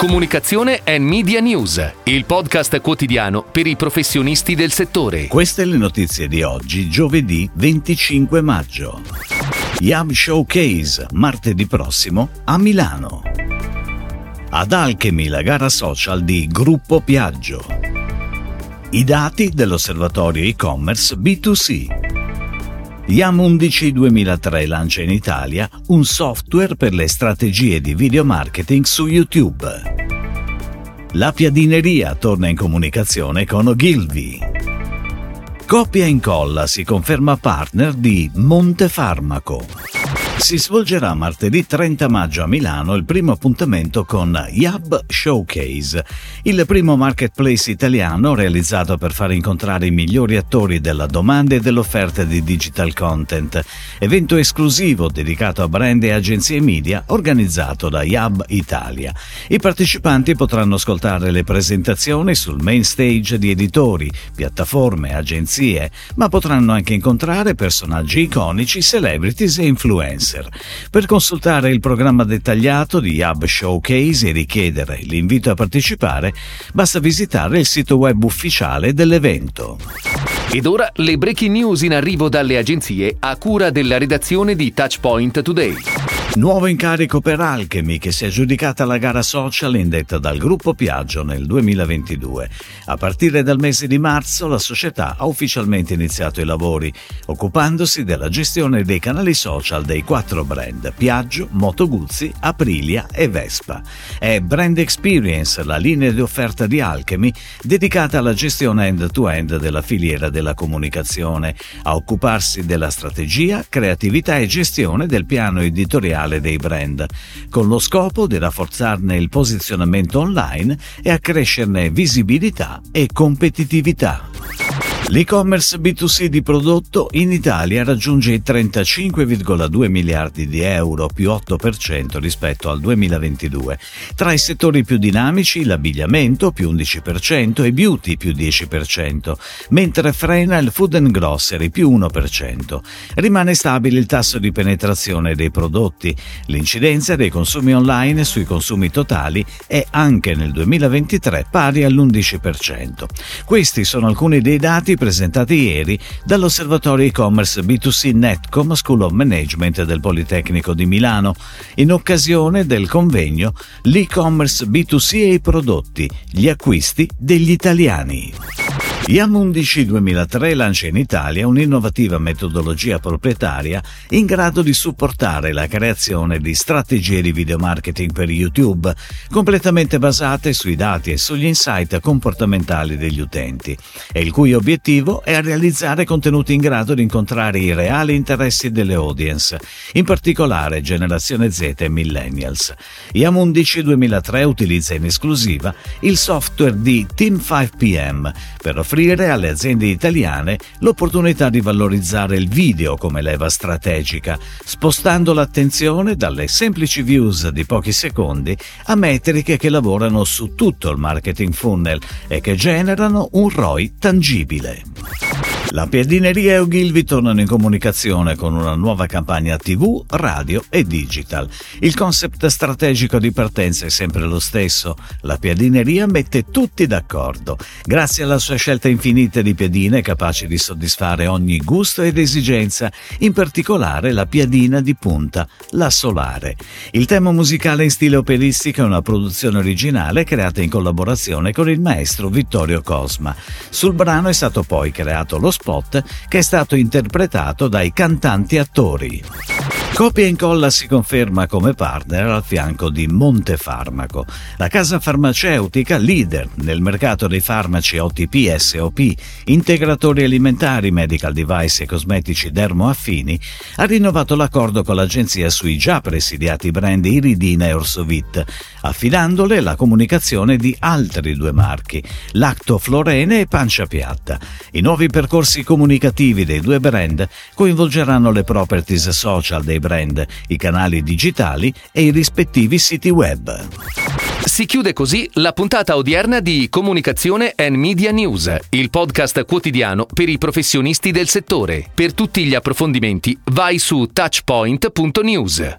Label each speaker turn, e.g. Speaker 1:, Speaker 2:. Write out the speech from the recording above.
Speaker 1: Comunicazione e Media News, il podcast quotidiano per i professionisti del settore.
Speaker 2: Queste le notizie di oggi, giovedì 25 maggio. Yab Showcase, martedì prossimo, a Milano. Ad Alchemy la gara social di Gruppo Piaggio. I dati dell'osservatorio e-commerce B2C. YAM 11 2003 lancia in Italia un software per le strategie di video marketing su YouTube. La piadineria torna in comunicazione con Ogilvy. Copia e Incolla si conferma partner di Montefarmaco. Si svolgerà martedì 30 maggio a Milano il primo appuntamento con Yab Showcase, il primo marketplace italiano realizzato per far incontrare i migliori attori della domanda e dell'offerta di digital content, evento esclusivo dedicato a brand e agenzie media organizzato da Yab Italia. I partecipanti potranno ascoltare le presentazioni sul main stage di editori, piattaforme, agenzie, ma potranno anche incontrare personaggi iconici, celebrities e influencer influencer. Per consultare il programma dettagliato di Hub Showcase e richiedere l'invito a partecipare, basta visitare il sito web ufficiale dell'evento.
Speaker 1: Ed ora le breaking news in arrivo dalle agenzie a cura della redazione di Touchpoint Today.
Speaker 2: Nuovo incarico per Alchemy che si è aggiudicata la gara social indetta dal gruppo Piaggio nel 2022. A partire dal mese di marzo la società ha ufficialmente iniziato i lavori, occupandosi della gestione dei canali social dei quattro brand Piaggio, Moto Guzzi, Aprilia e Vespa. È Brand Experience la linea di offerta di Alchemy dedicata alla gestione end-to-end della filiera della comunicazione, a occuparsi della strategia, creatività e gestione del piano editoriale reale dei brand, con lo scopo di rafforzarne il posizionamento online e accrescerne visibilità e competitività. L'e-commerce B2C di prodotto in Italia raggiunge i 35,2 miliardi di euro, più 8% rispetto al 2022. Tra i settori più dinamici l'abbigliamento più 11% e beauty più 10%, mentre frena il food and grocery più 1%. Rimane stabile il tasso di penetrazione dei prodotti. L'incidenza dei consumi online sui consumi totali è anche nel 2023 pari all'11%. Questi sono alcuni dei dati presentati ieri dall'osservatorio e-commerce B2C Netcom School of Management del Politecnico di Milano, in occasione del convegno L'e-commerce B2C e i prodotti, gli acquisti degli italiani. IAM 11 2003 lancia in Italia un'innovativa metodologia proprietaria in grado di supportare la creazione di strategie di video marketing per YouTube, completamente basate sui dati e sugli insight comportamentali degli utenti, e il cui obiettivo è realizzare contenuti in grado di incontrare i reali interessi delle audience, in particolare generazione Z e millennials. IAM 11 2003 utilizza in esclusiva il software di Team 5PM per offrire offrire alle aziende italiane l'opportunità di valorizzare il video come leva strategica, spostando l'attenzione dalle semplici views di pochi secondi a metriche che lavorano su tutto il marketing funnel e che generano un ROI tangibile. La Piadineria e Ogilvy tornano in comunicazione con una nuova campagna TV, radio e digital. Il concept strategico di partenza è sempre lo stesso. La Piadineria mette tutti d'accordo. Grazie alla sua scelta infinita di piadine capaci di soddisfare ogni gusto ed esigenza, in particolare la piadina di punta, la solare. Il tema musicale in stile operistico è una produzione originale creata in collaborazione con il maestro Vittorio Cosma. Sul brano è stato poi creato lo spot che è stato interpretato dai cantanti attori. Copia e Incolla si conferma come partner al fianco di Montefarmaco, la casa farmaceutica leader nel mercato dei farmaci OTP SOP, integratori alimentari, medical device e cosmetici dermoaffini, ha rinnovato l'accordo con l'agenzia sui già presidiati brand Iridina e Orsovit, affidandole la comunicazione di altri due marchi, Lacto Florene e Pancia Piatta. I nuovi percorsi comunicativi dei due brand coinvolgeranno le properties social dei brand, i canali digitali e i rispettivi siti web.
Speaker 1: Si chiude così la puntata odierna di Comunicazione and Media News, il podcast quotidiano per i professionisti del settore. Per tutti gli approfondimenti vai su touchpoint.news.